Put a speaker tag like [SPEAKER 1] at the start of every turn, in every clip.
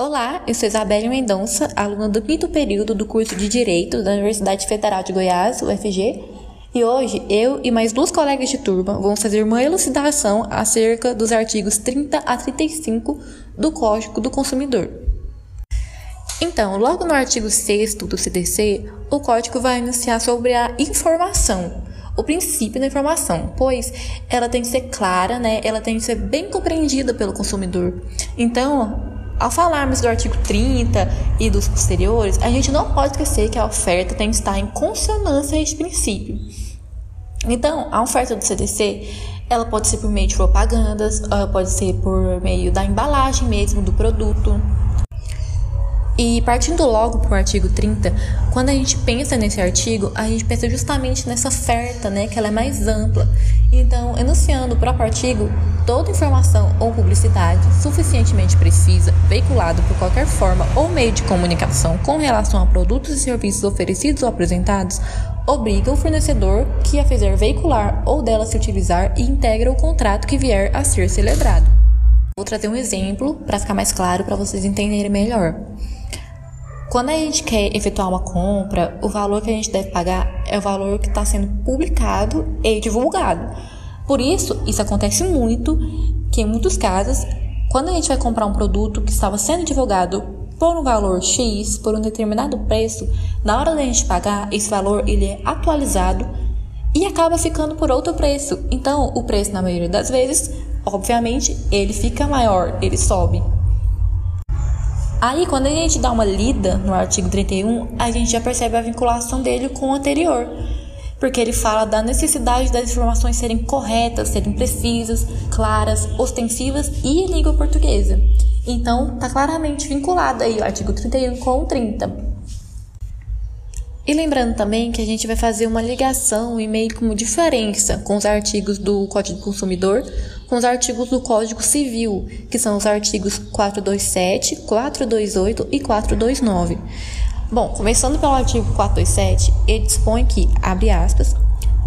[SPEAKER 1] Olá, eu sou Isabelle Mendonça, aluna do quinto período do curso de Direito da Universidade Federal de Goiás, UFG, e hoje eu e mais duas colegas de turma vamos fazer uma elucidação acerca dos artigos 30 a 35 do Código do Consumidor. Então, logo no artigo 6 do CDC, o código vai anunciar sobre a informação, o princípio da informação, pois ela tem que ser clara, né? Ela tem que ser bem compreendida pelo consumidor. Então, ao falarmos do artigo 30 e dos posteriores, a gente não pode esquecer que a oferta tem que estar em consonância a este princípio. Então, a oferta do CDC, ela pode ser por meio de propagandas, pode ser por meio da embalagem mesmo do produto. E partindo logo para o artigo 30, quando a gente pensa nesse artigo, a gente pensa justamente nessa oferta, né, que ela é mais ampla. Então, enunciando o próprio artigo, toda informação ou publicidade suficientemente precisa, veiculada por qualquer forma ou meio de comunicação com relação a produtos e serviços oferecidos ou apresentados, obriga o fornecedor que a fizer veicular ou dela se utilizar e integra o contrato que vier a ser celebrado. Vou trazer um exemplo para ficar mais claro para vocês entenderem melhor. Quando a gente quer efetuar uma compra, o valor que a gente deve pagar é o valor que está sendo publicado e divulgado. Por isso, isso acontece muito, que em muitos casos, quando a gente vai comprar um produto que estava sendo divulgado por um valor X, por um determinado preço, na hora da gente pagar, esse valor ele é atualizado e acaba ficando por outro preço. Então, o preço, na maioria das vezes, obviamente, ele fica maior, ele sobe. Aí, quando a gente dá uma lida no artigo 31, a gente já percebe a vinculação dele com o anterior, porque ele fala da necessidade das informações serem corretas, serem precisas, claras, ostensivas e em língua portuguesa. Então, está claramente vinculado aí o artigo 31 com o 30. E lembrando também que a gente vai fazer uma ligação e meio como diferença com os artigos do Código do Consumidor com os artigos do Código Civil, que são os artigos 427, 428 e 429. Bom, começando pelo artigo 427, ele dispõe que, abre aspas,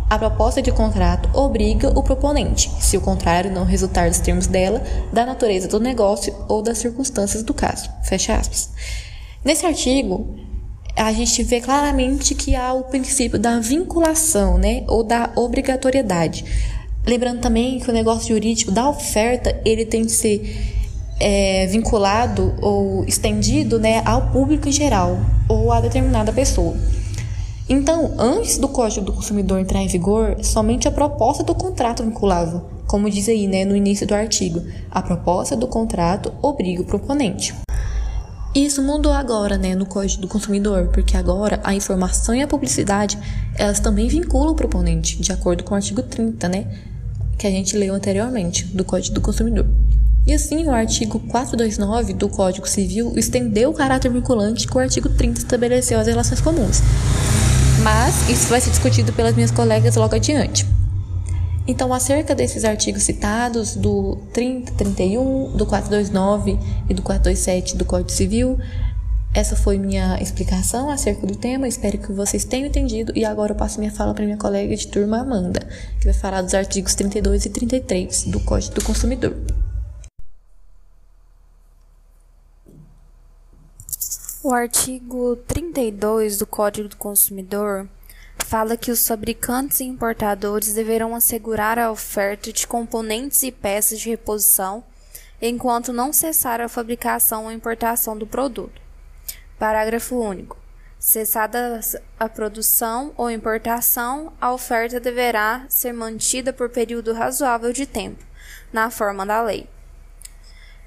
[SPEAKER 1] a proposta de contrato obriga o proponente, se o contrário não resultar dos termos dela, da natureza do negócio ou das circunstâncias do caso. Fecha aspas. Nesse artigo, a gente vê claramente que há o princípio da vinculação, né, ou da obrigatoriedade. Lembrando também que o negócio jurídico da oferta ele tem que ser é, vinculado ou estendido, né, ao público em geral ou a determinada pessoa. Então, antes do Código do Consumidor entrar em vigor, somente a proposta do contrato vinculava, como diz aí, né, no início do artigo. A proposta do contrato obriga o proponente. Isso mudou agora, né, no Código do Consumidor, porque agora a informação e a publicidade, elas também vinculam o proponente, de acordo com o artigo 30, né, que a gente leu anteriormente, do Código do Consumidor. E assim, o artigo 429 do Código Civil estendeu o caráter vinculante que o artigo 30 estabeleceu as relações comuns. Mas isso vai ser discutido pelas minhas colegas logo adiante. Então, acerca desses artigos citados, do 30, 31, do 429 e do 427 do Código Civil, essa foi minha explicação acerca do tema. Espero que vocês tenham entendido. E agora eu passo minha fala para minha colega de turma, Amanda, que vai falar dos artigos 32 e 33 do Código do Consumidor.
[SPEAKER 2] O artigo 32 do Código do Consumidor fala que os fabricantes e importadores deverão assegurar a oferta de componentes e peças de reposição enquanto não cessar a fabricação ou importação do produto. Parágrafo único. Cessada a produção ou importação, a oferta deverá ser mantida por período razoável de tempo, na forma da lei.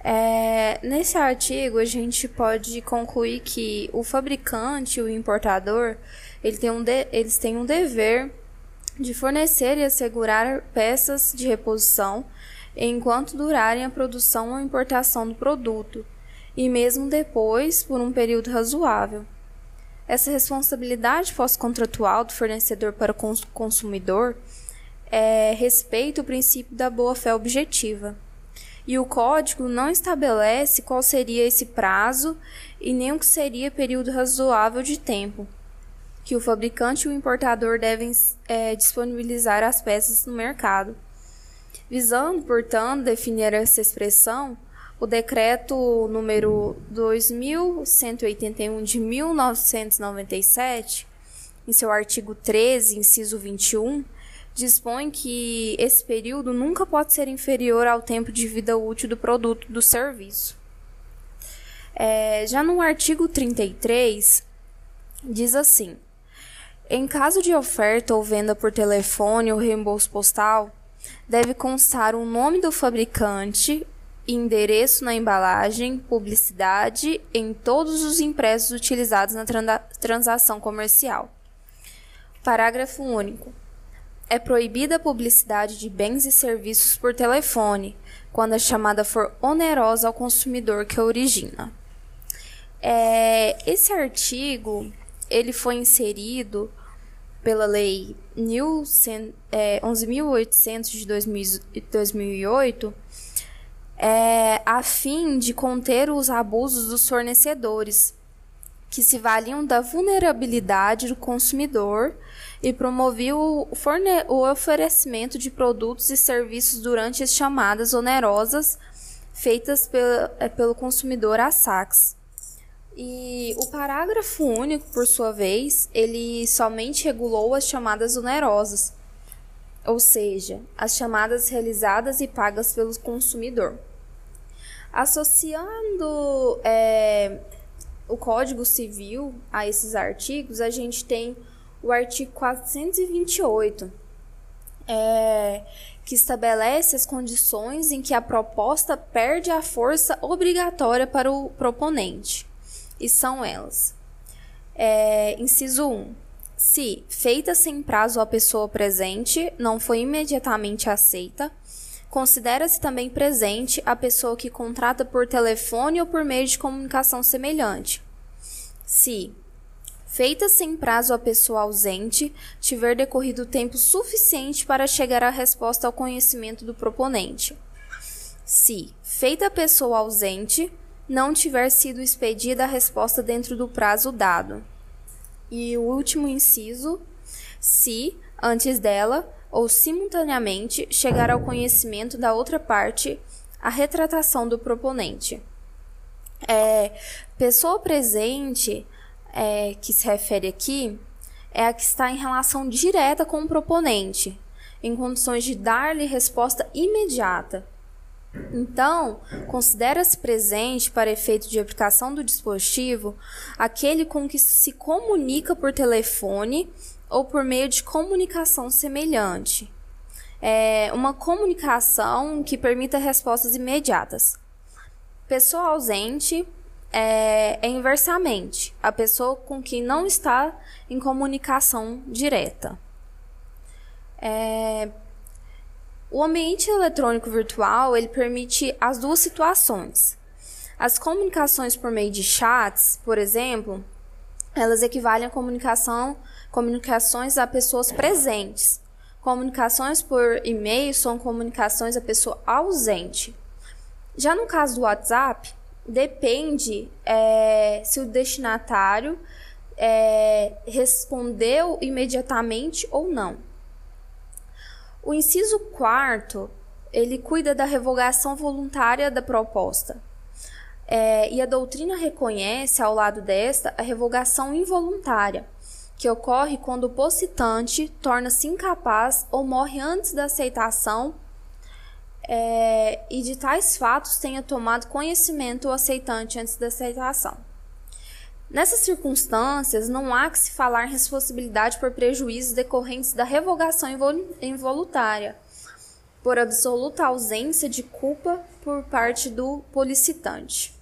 [SPEAKER 2] É, nesse artigo, a gente pode concluir que o fabricante e o importador ele tem um de, eles têm um dever de fornecer e assegurar peças de reposição enquanto durarem a produção ou importação do produto, e mesmo depois por um período razoável. Essa responsabilidade pós-contratual do fornecedor para o consumidor é, respeita o princípio da boa-fé objetiva. E o código não estabelece qual seria esse prazo e nem o que seria período razoável de tempo que o fabricante e o importador devem é, disponibilizar as peças no mercado. Visando, portanto, definir essa expressão, o decreto número 2181 de 1997, em seu artigo 13, inciso 21, dispõe que esse período nunca pode ser inferior ao tempo de vida útil do produto do serviço. É, já no artigo 33, diz assim: em caso de oferta ou venda por telefone ou reembolso postal, deve constar o nome do fabricante, endereço na embalagem, publicidade em todos os impressos utilizados na transação comercial. Parágrafo único é proibida a publicidade de bens e serviços por telefone, quando a chamada for onerosa ao consumidor que a origina. É, esse artigo ele foi inserido pela lei 11.800 é, de 2008 é, a fim de conter os abusos dos fornecedores, que se valiam da vulnerabilidade do consumidor e promovia o, o oferecimento de produtos e serviços durante as chamadas onerosas feitas é, pelo consumidor a saques. E o parágrafo único, por sua vez, ele somente regulou as chamadas onerosas, ou seja, as chamadas realizadas e pagas pelo consumidor. Associando é, o Código Civil a esses artigos, a gente tem o artigo 428, é, que estabelece as condições em que a proposta perde a força obrigatória para o proponente. E são elas: é, inciso 1. Se, feita sem prazo a pessoa presente, não foi imediatamente aceita, considera-se também presente a pessoa que contrata por telefone ou por meio de comunicação semelhante. Se, feita sem prazo a pessoa ausente, tiver decorrido tempo suficiente para chegar à resposta ao conhecimento do proponente. Se, feita a pessoa ausente, não tiver sido expedida a resposta dentro do prazo dado. E o último inciso, se, antes dela, ou simultaneamente, chegar ao conhecimento da outra parte a retratação do proponente. É, pessoa presente é, que se refere aqui é a que está em relação direta com o proponente, em condições de dar-lhe resposta imediata. Então, considera-se presente para efeito de aplicação do dispositivo aquele com que se comunica por telefone ou por meio de comunicação semelhante. É uma comunicação que permita respostas imediatas. Pessoa ausente é, é inversamente a pessoa com quem não está em comunicação direta. É, o ambiente eletrônico virtual ele permite as duas situações. As comunicações por meio de chats, por exemplo, elas equivalem a comunicação, comunicações a pessoas presentes. Comunicações por e-mail são comunicações a pessoa ausente. Já no caso do WhatsApp, depende é, se o destinatário é, respondeu imediatamente ou não. O inciso quarto ele cuida da revogação voluntária da proposta. É, e a doutrina reconhece, ao lado desta, a revogação involuntária, que ocorre quando o postitante torna-se incapaz ou morre antes da aceitação é, e de tais fatos tenha tomado conhecimento o aceitante antes da aceitação. Nessas circunstâncias, não há que se falar em responsabilidade por prejuízos decorrentes da revogação involuntária, por absoluta ausência de culpa por parte do policitante.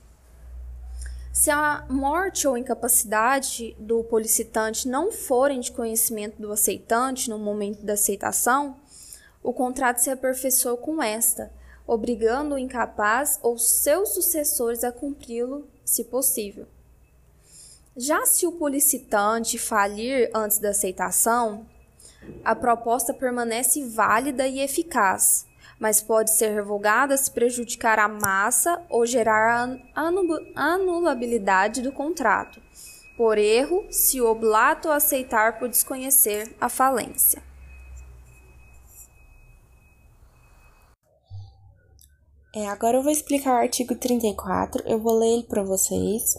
[SPEAKER 2] Se a morte ou incapacidade do policitante não forem de conhecimento do aceitante no momento da aceitação, o contrato se aperfeiçoou com esta, obrigando o incapaz ou seus sucessores a cumpri-lo, se possível. Já se o policitante falir antes da aceitação, a proposta permanece válida e eficaz, mas pode ser revogada se prejudicar a massa ou gerar a anulabilidade do contrato, por erro, se o oblato aceitar por desconhecer a falência.
[SPEAKER 3] É, agora eu vou explicar o artigo 34, eu vou ler ele para vocês.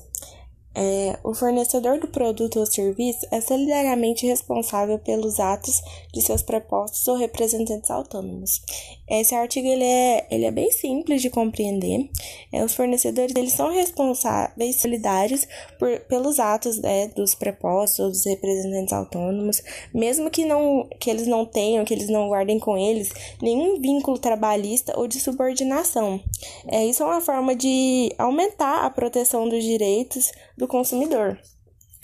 [SPEAKER 3] É, o fornecedor do produto ou serviço é solidariamente responsável pelos atos de seus prepostos ou representantes autônomos. Esse artigo ele é, ele é bem simples de compreender. É, os fornecedores eles são responsáveis solidários por, pelos atos né, dos prepostos ou dos representantes autônomos, mesmo que, não, que eles não tenham, que eles não guardem com eles nenhum vínculo trabalhista ou de subordinação. É, isso é uma forma de aumentar a proteção dos direitos do consumidor.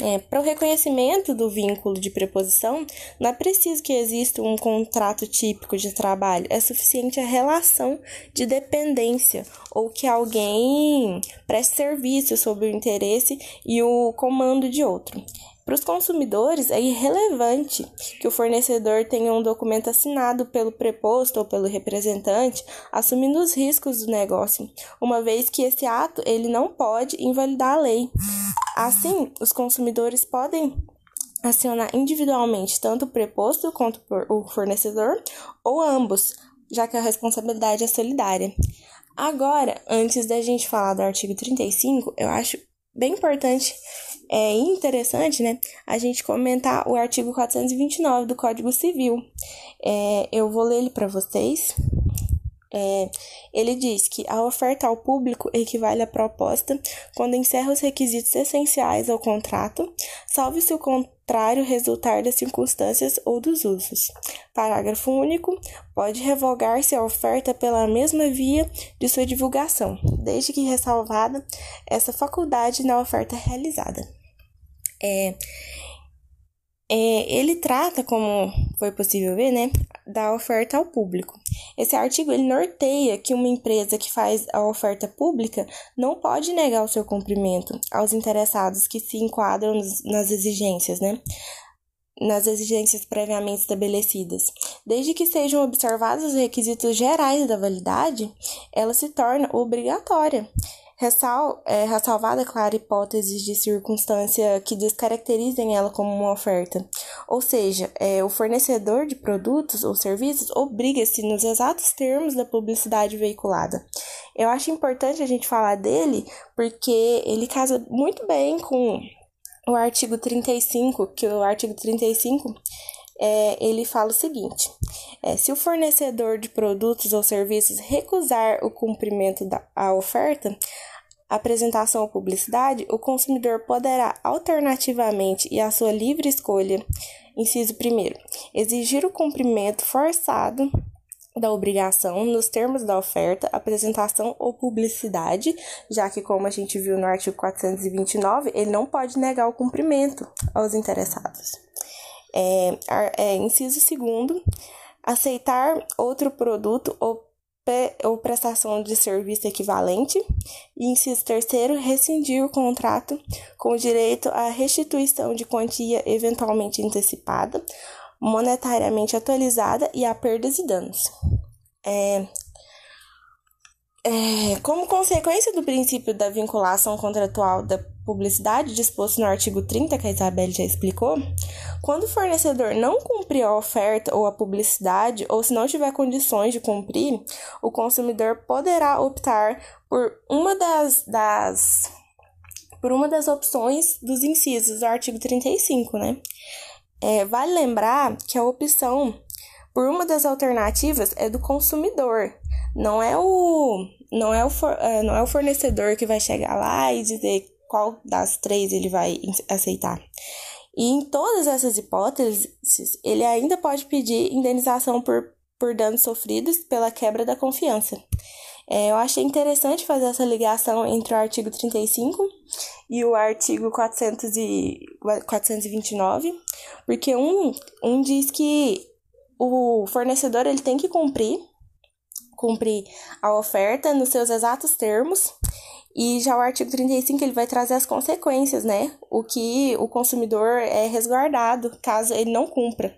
[SPEAKER 3] É, para o reconhecimento do vínculo de preposição, não é preciso que exista um contrato típico de trabalho, é suficiente a relação de dependência ou que alguém preste serviço sob o interesse e o comando de outro. Para os consumidores, é irrelevante que o fornecedor tenha um documento assinado pelo preposto ou pelo representante, assumindo os riscos do negócio, uma vez que esse ato ele não pode invalidar a lei. Assim, os consumidores podem acionar individualmente tanto o preposto quanto o fornecedor ou ambos, já que a responsabilidade é solidária. Agora, antes da gente falar do artigo 35, eu acho bem importante é interessante, né, a gente comentar o artigo 429 do Código Civil. É, eu vou ler ele para vocês. É, ele diz que a oferta ao público equivale à proposta quando encerra os requisitos essenciais ao contrato, salve se o contrário resultar das circunstâncias ou dos usos. Parágrafo único. Pode revogar-se a oferta pela mesma via de sua divulgação, desde que ressalvada essa faculdade na oferta realizada. É, é, ele trata, como foi possível ver, né, da oferta ao público. Esse artigo ele norteia que uma empresa que faz a oferta pública não pode negar o seu cumprimento aos interessados que se enquadram nas exigências, né? Nas exigências previamente estabelecidas. Desde que sejam observados os requisitos gerais da validade, ela se torna obrigatória. Ressal, é, ressalvada, claro, hipóteses de circunstância que descaracterizem ela como uma oferta. Ou seja, é, o fornecedor de produtos ou serviços obriga-se nos exatos termos da publicidade veiculada. Eu acho importante a gente falar dele porque ele casa muito bem com o artigo 35, que o artigo 35 é, ele fala o seguinte: é, se o fornecedor de produtos ou serviços recusar o cumprimento da a oferta, apresentação ou publicidade, o consumidor poderá alternativamente e à sua livre escolha, inciso 1, exigir o cumprimento forçado da obrigação nos termos da oferta, apresentação ou publicidade, já que, como a gente viu no artigo 429, ele não pode negar o cumprimento aos interessados. É, é, inciso segundo, aceitar outro produto ou ou prestação de serviço equivalente. E, inciso terceiro, rescindir o contrato com direito à restituição de quantia eventualmente antecipada, monetariamente atualizada e a perdas e danos. É, é, como consequência do princípio da vinculação contratual da publicidade disposto no artigo 30, que a Isabelle já explicou, quando o fornecedor não cumprir a oferta ou a publicidade, ou se não tiver condições de cumprir, o consumidor poderá optar por uma das, das por uma das opções dos incisos do artigo 35, né? É, vale lembrar que a opção por uma das alternativas é do consumidor, não é o não é o, for, é, não é o fornecedor que vai chegar lá e dizer qual das três ele vai aceitar. E em todas essas hipóteses, ele ainda pode pedir indenização por, por danos sofridos pela quebra da confiança. É, eu achei interessante fazer essa ligação entre o artigo 35 e o artigo 400 e, 429, porque um, um diz que o fornecedor ele tem que cumprir cumprir a oferta nos seus exatos termos. E já o artigo 35 ele vai trazer as consequências, né? O que o consumidor é resguardado caso ele não cumpra.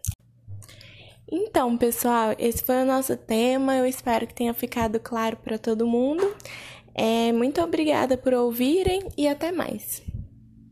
[SPEAKER 4] Então, pessoal, esse foi o nosso tema. Eu espero que tenha ficado claro para todo mundo. É, muito obrigada por ouvirem e até mais.